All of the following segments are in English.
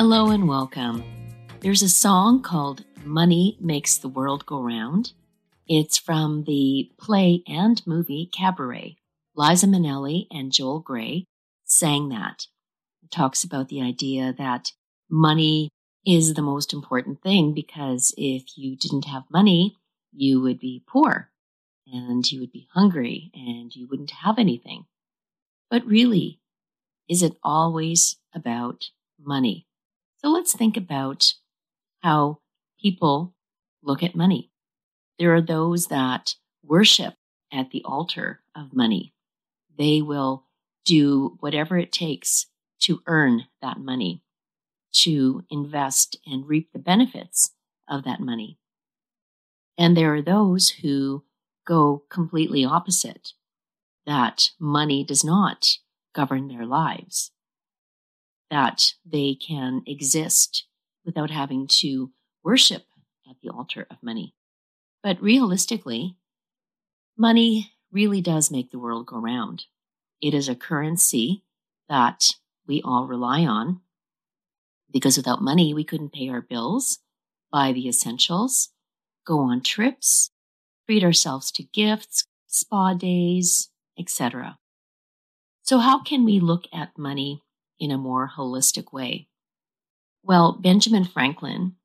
Hello and welcome. There's a song called Money Makes the World Go Round. It's from the play and movie Cabaret. Liza Minnelli and Joel Grey sang that. It talks about the idea that money is the most important thing because if you didn't have money, you would be poor and you would be hungry and you wouldn't have anything. But really, is it always about money? So let's think about how people look at money. There are those that worship at the altar of money. They will do whatever it takes to earn that money, to invest and reap the benefits of that money. And there are those who go completely opposite, that money does not govern their lives that they can exist without having to worship at the altar of money. But realistically, money really does make the world go round. It is a currency that we all rely on because without money, we couldn't pay our bills, buy the essentials, go on trips, treat ourselves to gifts, spa days, etc. So, how can we look at money in a more holistic way? Well, Benjamin Franklin,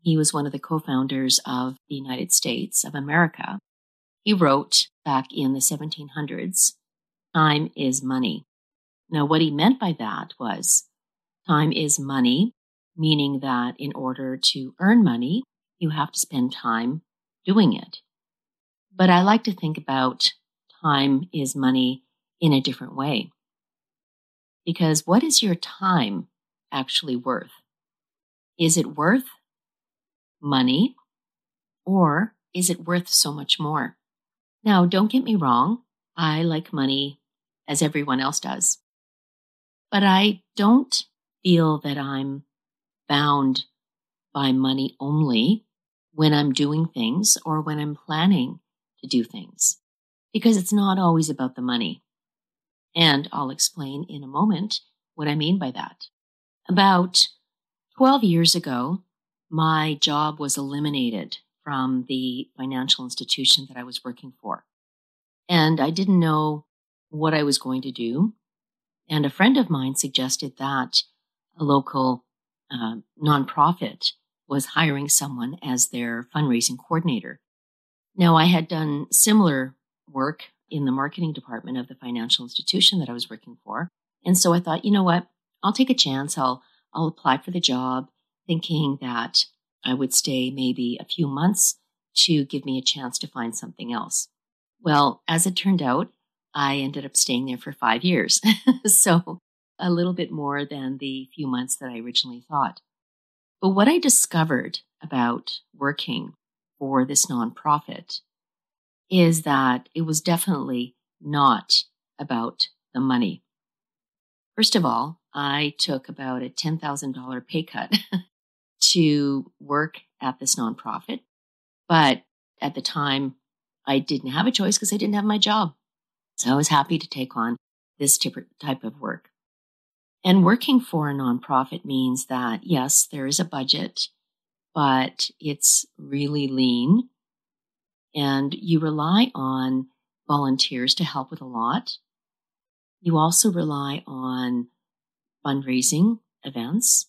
he was one of the co founders of the United States of America. He wrote back in the 1700s, time is money. Now, what he meant by that was time is money, meaning that in order to earn money, you have to spend time doing it. But I like to think about time is money in a different way. Because what is your time actually worth? Is it worth money or is it worth so much more? Now, don't get me wrong. I like money as everyone else does. But I don't feel that I'm bound by money only when I'm doing things or when I'm planning to do things because it's not always about the money. And I'll explain in a moment what I mean by that. About 12 years ago, my job was eliminated from the financial institution that I was working for. And I didn't know what I was going to do. And a friend of mine suggested that a local uh, nonprofit was hiring someone as their fundraising coordinator. Now, I had done similar work in the marketing department of the financial institution that I was working for. And so I thought, you know what? I'll take a chance. I'll, I'll apply for the job thinking that I would stay maybe a few months to give me a chance to find something else. Well, as it turned out, I ended up staying there for five years. so a little bit more than the few months that I originally thought. But what I discovered about working for this nonprofit is that it was definitely not about the money. First of all, I took about a $10,000 pay cut to work at this nonprofit. But at the time, I didn't have a choice because I didn't have my job. So I was happy to take on this type of work. And working for a nonprofit means that, yes, there is a budget, but it's really lean and you rely on volunteers to help with a lot. You also rely on fundraising events.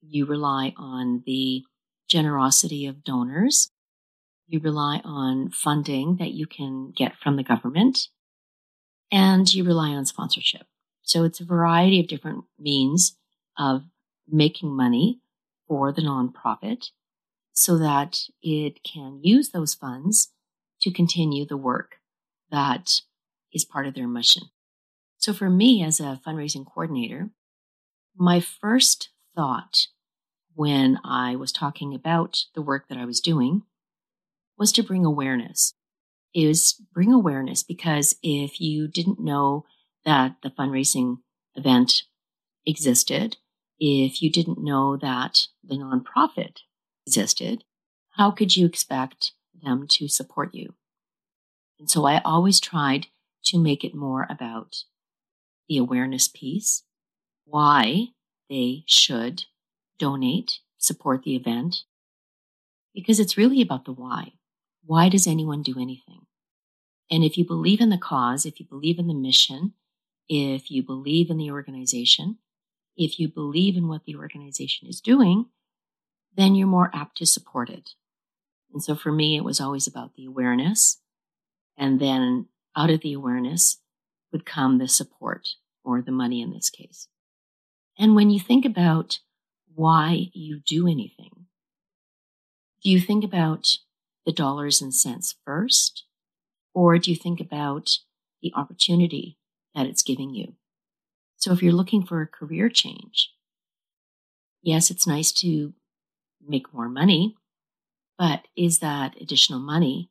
You rely on the generosity of donors. You rely on funding that you can get from the government. And you rely on sponsorship. So it's a variety of different means of making money for the nonprofit so that it can use those funds to continue the work that is part of their mission. So for me as a fundraising coordinator, my first thought when I was talking about the work that I was doing was to bring awareness. Is bring awareness because if you didn't know that the fundraising event existed, if you didn't know that the nonprofit existed, how could you expect them to support you? And so I always tried to make it more about the awareness piece, why they should donate, support the event, because it's really about the why. Why does anyone do anything? And if you believe in the cause, if you believe in the mission, if you believe in the organization, if you believe in what the organization is doing, then you're more apt to support it. And so for me, it was always about the awareness. And then out of the awareness would come the support or the money in this case. And when you think about why you do anything, do you think about the dollars and cents first? Or do you think about the opportunity that it's giving you? So if you're looking for a career change, yes, it's nice to make more money, but is that additional money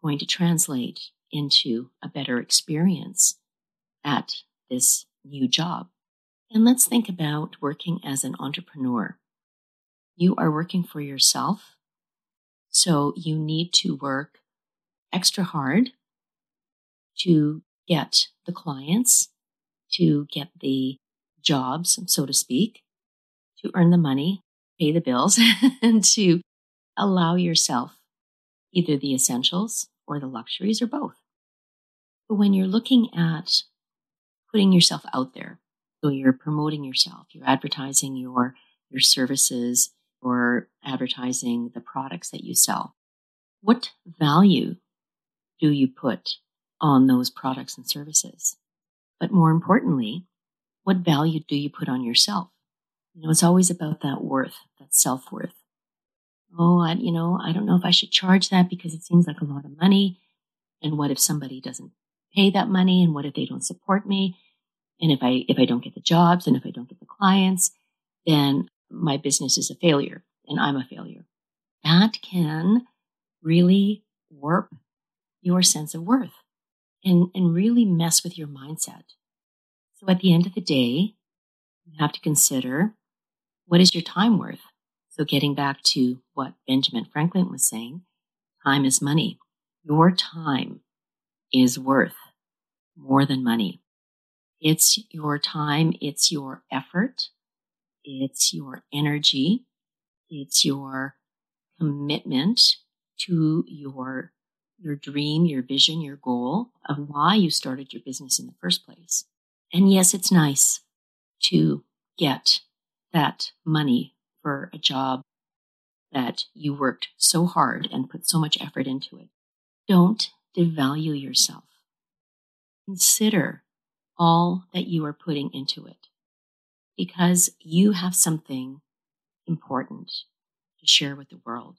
going to translate into a better experience at this new job? And let's think about working as an entrepreneur. You are working for yourself, so you need to work extra hard to get the clients, to get the jobs, so to speak, to earn the money, pay the bills, and to allow yourself either the essentials or the luxuries or both. But when you're looking at putting yourself out there, so you're promoting yourself, you're advertising your, your services or advertising the products that you sell, what value do you put on those products and services? But more importantly, what value do you put on yourself? You know, it's always about that worth, that self worth oh, I, you know, I don't know if I should charge that because it seems like a lot of money. And what if somebody doesn't pay that money? And what if they don't support me? And if I, if I don't get the jobs and if I don't get the clients, then my business is a failure and I'm a failure. That can really warp your sense of worth and, and really mess with your mindset. So at the end of the day, you have to consider what is your time worth? So getting back to what Benjamin Franklin was saying, time is money. Your time is worth more than money. It's your time. It's your effort. It's your energy. It's your commitment to your, your dream, your vision, your goal of why you started your business in the first place. And yes, it's nice to get that money for a job that you worked so hard and put so much effort into it. Don't devalue yourself. Consider all that you are putting into it because you have something important to share with the world.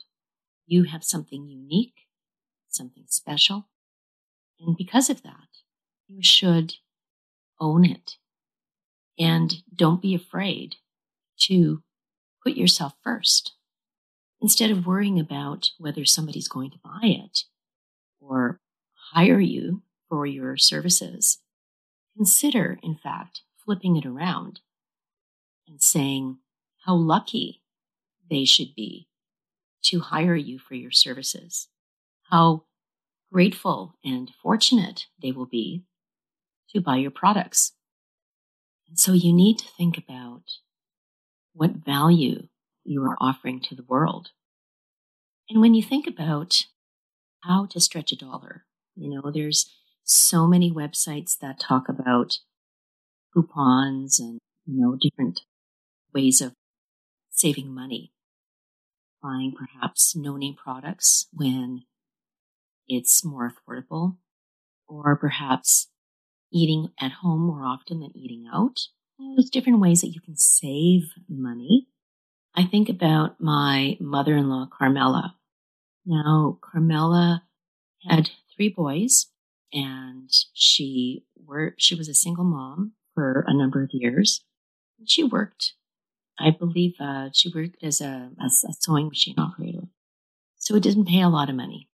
You have something unique, something special. And because of that, you should own it and don't be afraid to put yourself first instead of worrying about whether somebody's going to buy it or hire you for your services. Consider, in fact, flipping it around and saying how lucky they should be to hire you for your services, how grateful and fortunate they will be to buy your products. And so you need to think about what value you are offering to the world. And when you think about how to stretch a dollar, you know, there's so many websites that talk about coupons and, you know, different ways of saving money. Buying perhaps no name products when it's more affordable, or perhaps eating at home more often than eating out. There's different ways that you can save money. I think about my mother in law, Carmela. Now, Carmela had three boys and she worked, she was a single mom for a number of years. She worked, I believe, uh, she worked as a, as a sewing machine operator. So it didn't pay a lot of money,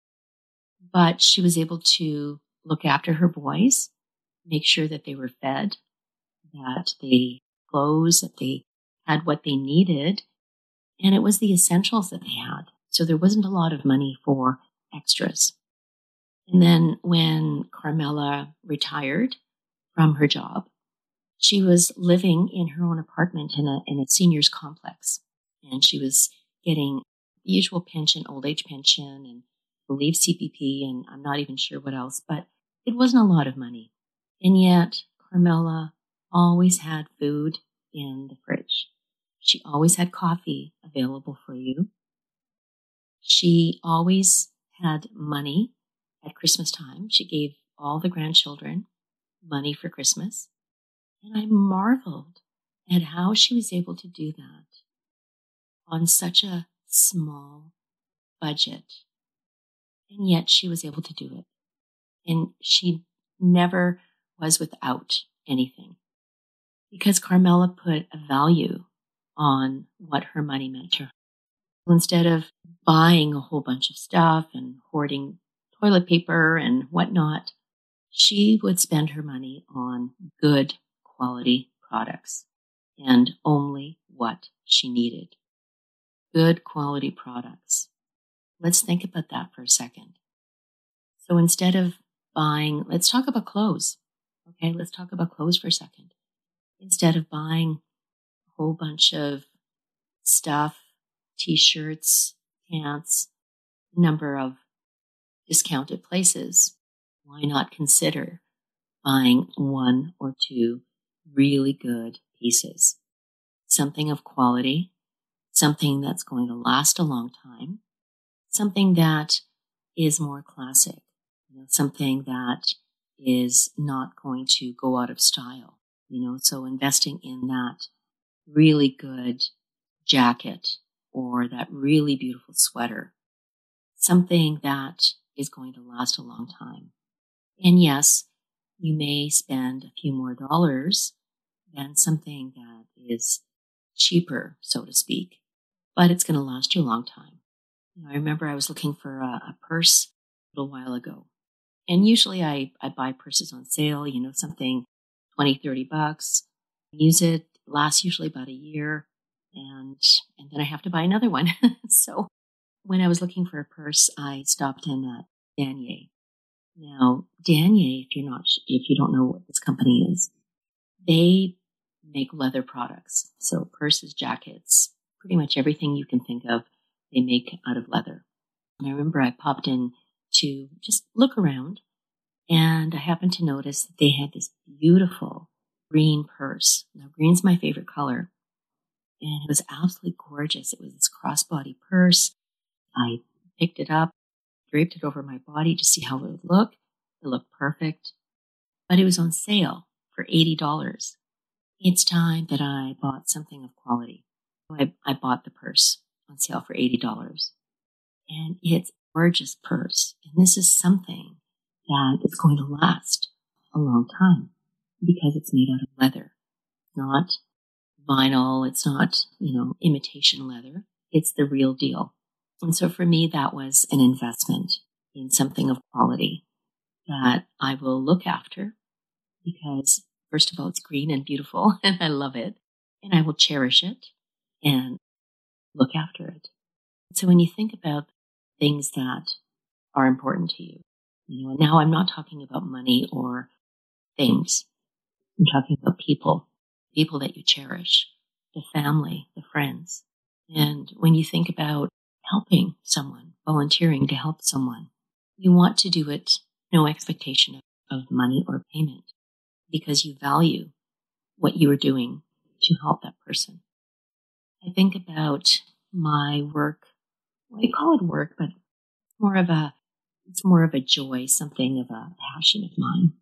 but she was able to look after her boys, make sure that they were fed, that they clothes, that they had what they needed. And it was the essentials that they had. So there wasn't a lot of money for extras. And then when Carmela retired from her job, she was living in her own apartment in a, in a seniors complex. And she was getting the usual pension, old age pension, and I believe CPP, and I'm not even sure what else, but it wasn't a lot of money. And yet, Carmela always had food in the fridge. She always had coffee available for you. She always had money at Christmas time. She gave all the grandchildren money for Christmas. And I marveled at how she was able to do that on such a small budget. And yet she was able to do it. And she never was without anything because Carmela put a value on what her money meant to her. Instead of buying a whole bunch of stuff and hoarding toilet paper and whatnot, she would spend her money on good quality products and only what she needed. Good quality products. Let's think about that for a second. So instead of buying, let's talk about clothes. Okay, let's talk about clothes for a second instead of buying a whole bunch of stuff, t-shirts, pants, a number of discounted places, why not consider buying one or two really good pieces? Something of quality, something that's going to last a long time, something that is more classic, you know, something that is not going to go out of style you know, so investing in that really good jacket or that really beautiful sweater, something that is going to last a long time. And yes, you may spend a few more dollars than something that is cheaper, so to speak, but it's going to last you a long time. You know, I remember I was looking for a, a purse a little while ago. And usually I, I buy purses on sale, you know, something 20, 30 bucks. Use it, lasts usually about a year, and and then I have to buy another one. so when I was looking for a purse, I stopped in at Danier. Now, Danier, if you're not, if you don't know what this company is, they make leather products. So purses, jackets, pretty much everything you can think of, they make out of leather. And I remember I popped in to just look around and I happened to notice that they had this beautiful green purse. Now, green's my favorite color. And it was absolutely gorgeous. It was this crossbody purse. I picked it up, draped it over my body to see how it would look. It looked perfect. But it was on sale for $80. It's time that I bought something of quality. I, I bought the purse on sale for $80. And it's gorgeous purse. And this is something that is going to last a long time because it's made out of leather, not vinyl. It's not, you know, imitation leather. It's the real deal. And so for me, that was an investment in something of quality that I will look after because first of all, it's green and beautiful and I love it and I will cherish it and look after it. So when you think about things that are important to you, you know, now I'm not talking about money or things. I'm talking about people, people that you cherish, the family, the friends. And when you think about helping someone, volunteering to help someone, you want to do it no expectation of money or payment because you value what you are doing to help that person. I think about my work. I call it work, but more of a, it's more of a joy, something of a passion of mine.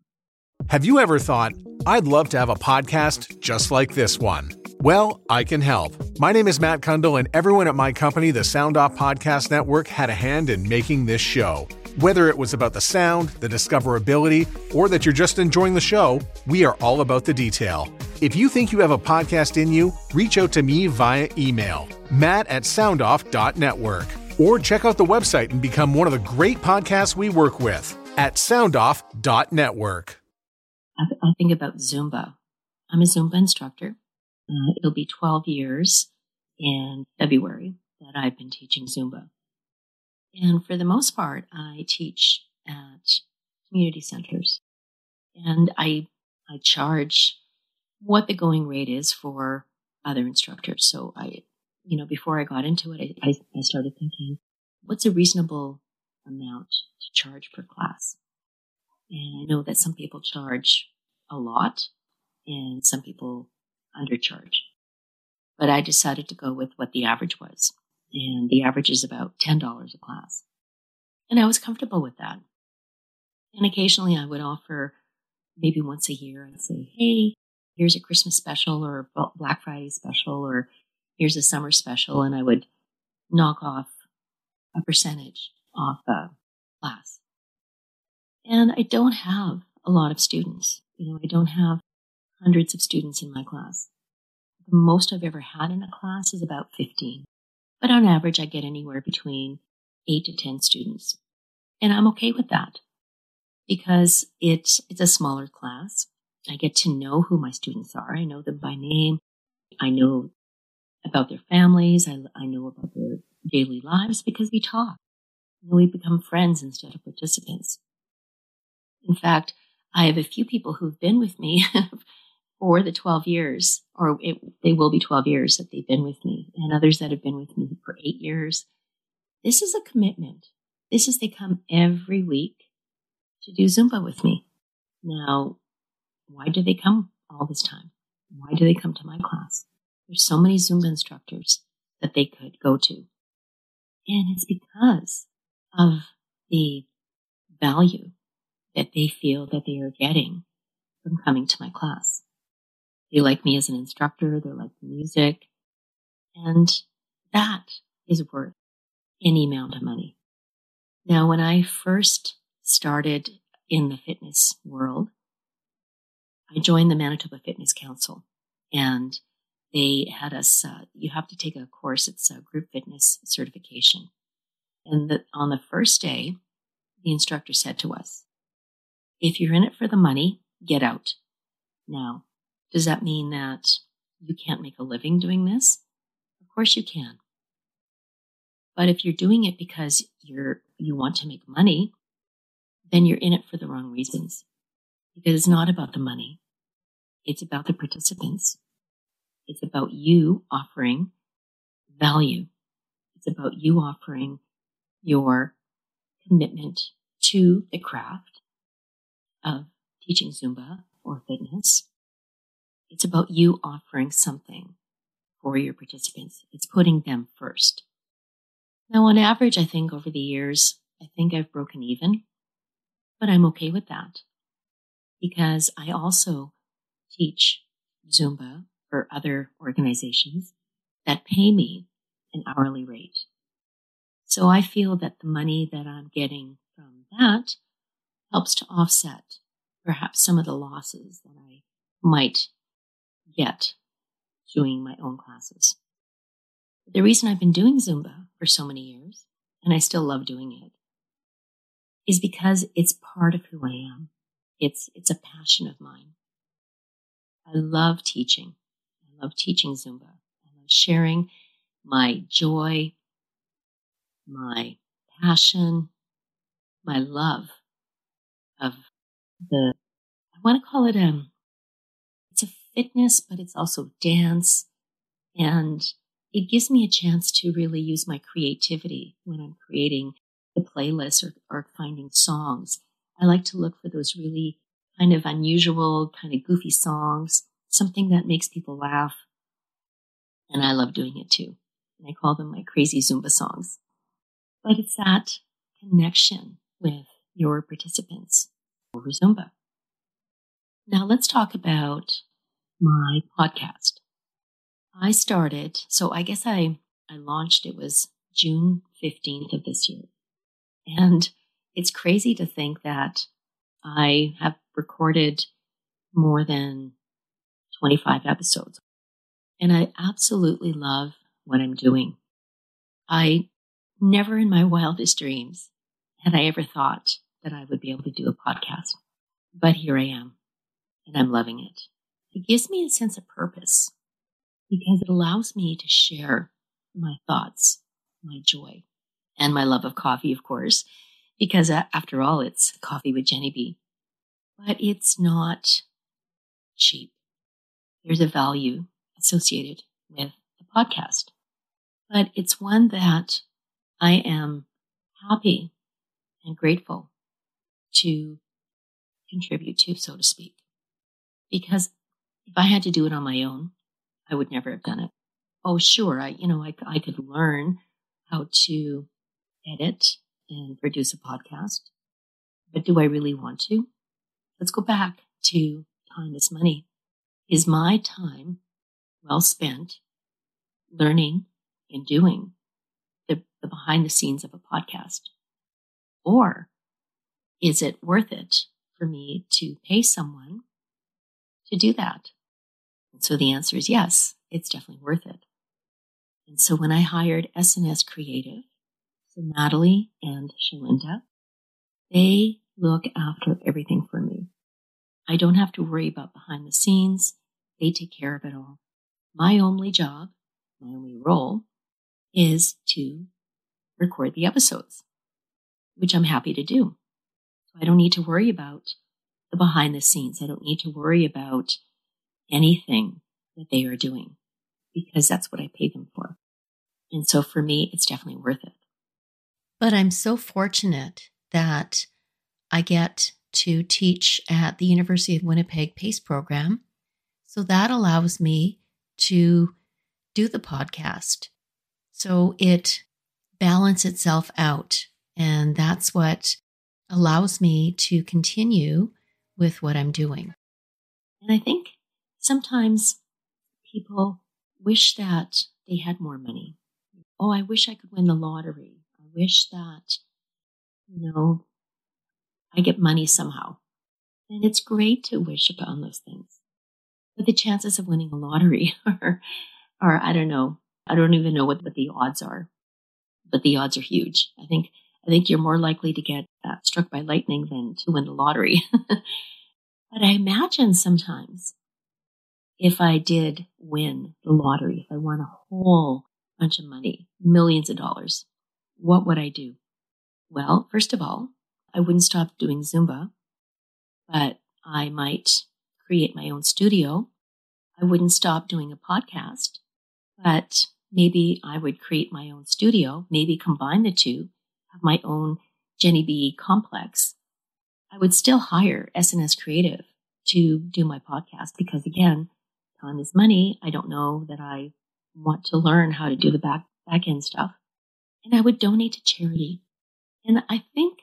Have you ever thought, I'd love to have a podcast just like this one? Well, I can help. My name is Matt Cundill, and everyone at my company, the Sound Off Podcast Network, had a hand in making this show. Whether it was about the sound, the discoverability, or that you're just enjoying the show, we are all about the detail. If you think you have a podcast in you, reach out to me via email, matt at soundoff.network, or check out the website and become one of the great podcasts we work with at soundoff.network. I think about Zumba. I'm a Zumba instructor. Uh, it'll be 12 years in February that I've been teaching Zumba. And for the most part, I teach at community centers. And I, I charge what the going rate is for other instructors. So I, you know, before I got into it, I, I started thinking, what's a reasonable amount to charge per class? And I know that some people charge a lot and some people undercharge. But I decided to go with what the average was and the average is about $10 a class. And I was comfortable with that. And occasionally I would offer maybe once a year, I'd say, hey, here's a Christmas special or Black Friday special or here's a summer special. And I would knock off a percentage off a class. And I don't have a lot of students. You know, I don't have hundreds of students in my class. The most I've ever had in a class is about 15. But on average, I get anywhere between eight to 10 students. And I'm okay with that because it's, it's a smaller class. I get to know who my students are. I know them by name. I know about their families. I, I know about their daily lives because we talk. we become friends instead of participants. In fact, I have a few people who've been with me for the 12 years, or it, they will be 12 years that they've been with me, and others that have been with me for eight years. This is a commitment. This is they come every week to do Zumba with me. Now, why do they come all this time? Why do they come to my class? There's so many Zumba instructors that they could go to. And it's because of the value that they feel that they are getting from coming to my class. They like me as an instructor. They like the music. And that is worth any amount of money. Now, when I first started in the fitness world, I joined the Manitoba Fitness Council and they had us, uh, you have to take a course. It's a group fitness certification. And the, on the first day, the instructor said to us, if you're in it for the money, get out. Now, does that mean that you can't make a living doing this? Of course you can. But if you're doing it because you're, you want to make money, then you're in it for the wrong reasons. Because it's not about the money. It's about the participants. It's about you offering value. It's about you offering your commitment to the craft of teaching Zumba or fitness it's about you offering something for your participants. It's putting them first. Now, on average, I think over the years, I think I've broken even, but I'm okay with that because I also teach Zumba for other organizations that pay me an hourly rate. So I feel that the money that I'm getting from that helps to offset perhaps some of the losses that I might get doing my own classes. The reason I've been doing Zumba for so many years, and I still love doing it, is because it's part of who I am. It's, it's a passion of mine. I love teaching. I love teaching Zumba. I love sharing my joy, my passion, my love of the, I want to call it, um, it's a fitness, but it's also dance. And it gives me a chance to really use my creativity when I'm creating the playlist or, or finding songs I like to look for those really kind of unusual, kind of goofy songs, something that makes people laugh. And I love doing it too. And I call them my crazy Zumba songs. But it's that connection with your participants over Zumba. Now let's talk about my podcast. I started, so I guess I, I launched, it was June 15th of this year. And it's crazy to think that I have recorded more than 25 episodes. And I absolutely love what I'm doing. I never in my wildest dreams had I ever thought that I would be able to do a podcast. But here I am, and I'm loving it. It gives me a sense of purpose because it allows me to share my thoughts, my joy, and my love of coffee, of course, because uh, after all, it's coffee with Genny B. But it's not cheap. There's a value associated with the podcast, but it's one that I am happy and grateful to contribute to, so to speak. Because if I had to do it on my own, I would never have done it. Oh, sure. I, you know, I, I could learn how to edit and produce a podcast, but do I really want to? Let's go back to time is money. Is my time well spent learning and doing the, the behind the scenes of a podcast? Or is it worth it for me to pay someone to do that? And so the answer is yes, it's definitely worth it. And so when I hired SNS Creative, so Natalie and Shalinda, they look after everything for me. I don't have to worry about behind the scenes. They take care of it all. My only job, my only role is to record the episodes, which I'm happy to do. So I don't need to worry about the behind the scenes. I don't need to worry about anything that they are doing because that's what I pay them for. And so for me, it's definitely worth it. But I'm so fortunate that I get to teach at the University of Winnipeg PACE program. So that allows me to do the podcast. So it balance itself out. And that's what allows me to continue with what I'm doing. And I think sometimes people wish that they had more money. Oh, I wish I could win the lottery. I wish that, you know, I get money somehow. And it's great to wish upon those things. But the chances of winning a lottery are, are I don't know. I don't even know what, what the odds are, but the odds are huge. I think, I think you're more likely to get uh, struck by lightning than to win the lottery. but I imagine sometimes if I did win the lottery, if I won a whole bunch of money, millions of dollars, what would I do? Well, first of all, I wouldn't stop doing Zumba, but I might create my own studio. I wouldn't stop doing a podcast, but maybe I would create my own studio, maybe combine the two, have my own Genny B complex. I would still hire SNS Creative to do my podcast because again, time is money. I don't know that I want to learn how to do the back back end stuff. And I would donate to charity. And I think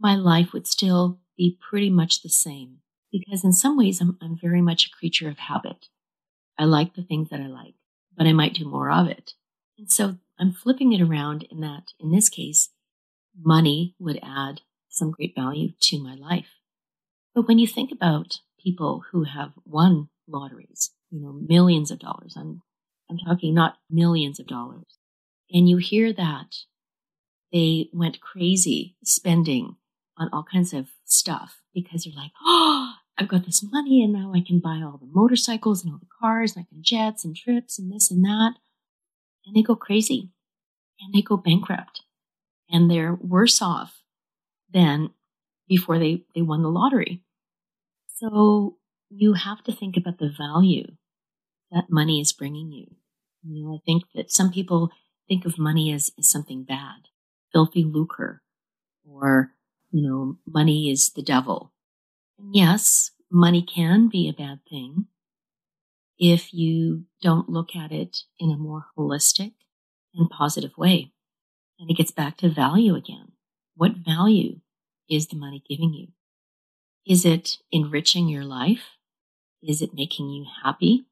my life would still be pretty much the same because in some ways I'm, I'm very much a creature of habit. I like the things that I like, but I might do more of it. And so I'm flipping it around in that in this case, money would add some great value to my life. But when you think about people who have won lotteries, you know, millions of dollars. I'm, I'm talking not millions of dollars. And you hear that they went crazy spending on all kinds of stuff because they're like, oh, I've got this money and now I can buy all the motorcycles and all the cars and I can jets and trips and this and that. And they go crazy and they go bankrupt and they're worse off than before they, they won the lottery. So you have to think about the value that money is bringing you. You know, I think that some people think of money as, as something bad, filthy lucre, or you know, money is the devil. yes, money can be a bad thing if you don't look at it in a more holistic and positive way. And it gets back to value again. What value is the money giving you? Is it enriching your life? Is it making you happy?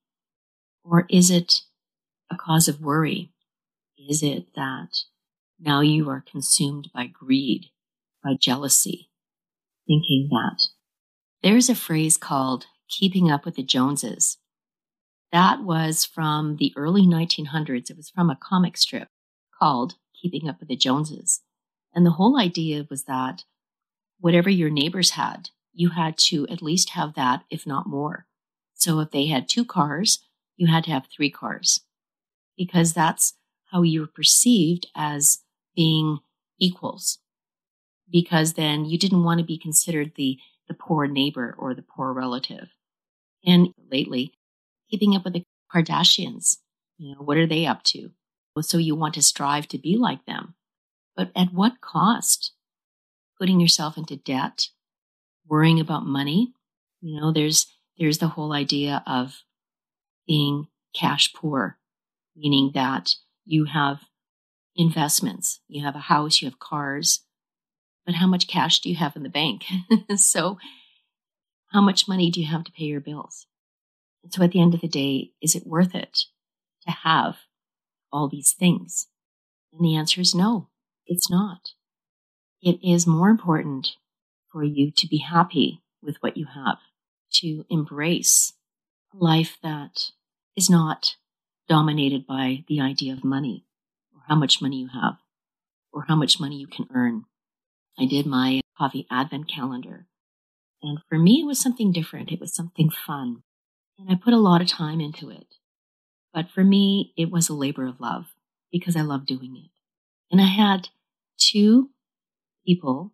Or is it a cause of worry? Is it that now you are consumed by greed, by jealousy, thinking that there's a phrase called keeping up with the Joneses. That was from the early 1900s. It was from a comic strip called Keeping Up with the Joneses. And the whole idea was that whatever your neighbors had, you had to at least have that, if not more. So if they had two cars, you had to have three cars because that's how you were perceived as being equals. Because then you didn't want to be considered the, the poor neighbor or the poor relative. And lately, keeping up with the Kardashians, you know, what are they up to? So you want to strive to be like them. But at what cost? Putting yourself into debt, worrying about money. You know, there's, there's the whole idea of being cash poor, meaning that you have investments, you have a house, you have cars, but how much cash do you have in the bank? so, how much money do you have to pay your bills? And so, at the end of the day, is it worth it to have all these things? And the answer is no, it's not. It is more important for you to be happy with what you have, to embrace a life that is not dominated by the idea of money or how much money you have or how much money you can earn. I did my coffee advent calendar. And for me, it was something different. It was something fun. And I put a lot of time into it. But for me, it was a labor of love because I love doing it. And I had two people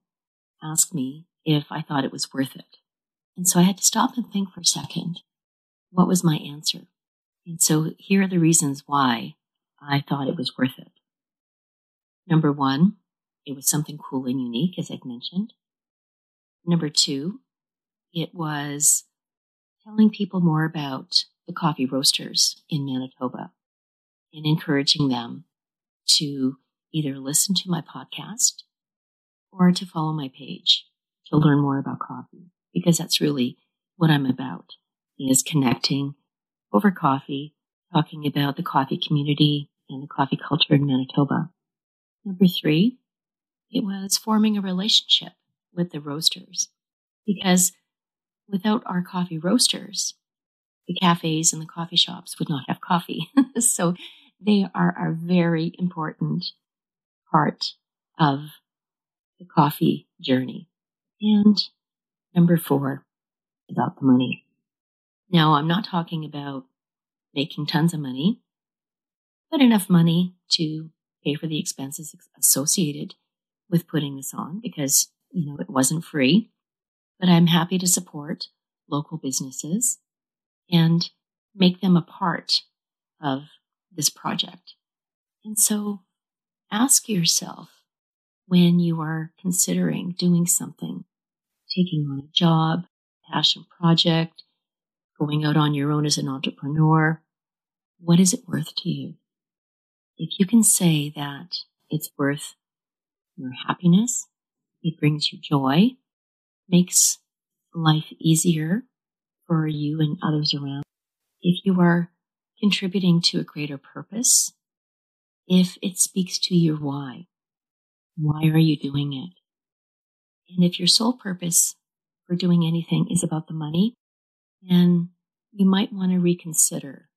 ask me if I thought it was worth it. And so I had to stop and think for a second. What was my answer? And so here are the reasons why I thought it was worth it. Number one, it was something cool and unique, as I'd mentioned. Number two, it was telling people more about the coffee roasters in Manitoba and encouraging them to either listen to my podcast or to follow my page to learn more about coffee because that's really what I'm about is connecting over coffee, talking about the coffee community and the coffee culture in Manitoba. Number three, it was forming a relationship with the roasters because without our coffee roasters, the cafes and the coffee shops would not have coffee. so they are a very important part of the coffee journey. And number four, about the money. Now, I'm not talking about making tons of money, but enough money to pay for the expenses associated with putting this on because, you know, it wasn't free. But I'm happy to support local businesses and make them a part of this project. And so ask yourself when you are considering doing something, taking on a job, passion project, going out on your own as an entrepreneur, what is it worth to you? If you can say that it's worth your happiness, it brings you joy, makes life easier for you and others around. If you are contributing to a greater purpose, if it speaks to your why, why are you doing it? And if your sole purpose for doing anything is about the money, then you might want to reconsider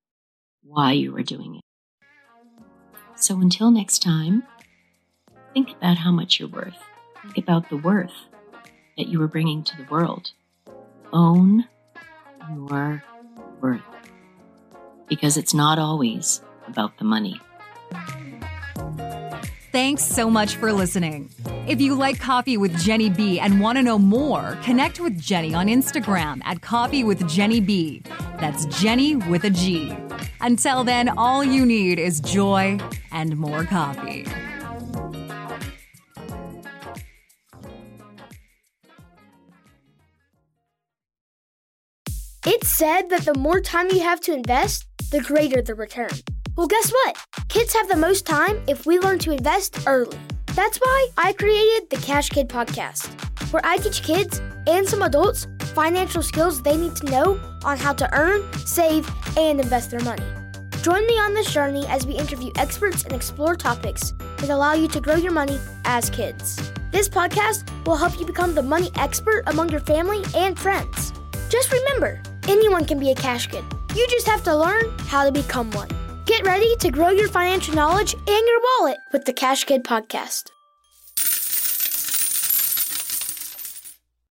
why you are doing it. So until next time, think about how much you're worth. Think about the worth that you are bringing to the world. Own your worth because it's not always about the money. Thanks so much for listening. If you like Coffee with Genny B and want to know more, connect with Genny on Instagram at Coffee with Genny B. That's Genny with a G. Until then, all you need is joy and more coffee. It's said that the more time you have to invest, the greater the return. Well, guess what? Kids have the most time if we learn to invest early. That's why I created the Cash Kid podcast, where I teach kids and some adults financial skills they need to know on how to earn, save, and invest their money. Join me on this journey as we interview experts and explore topics that allow you to grow your money as kids. This podcast will help you become the money expert among your family and friends. Just remember, anyone can be a cash kid. You just have to learn how to become one. Get ready to grow your financial knowledge and your wallet with the Cash Kid podcast.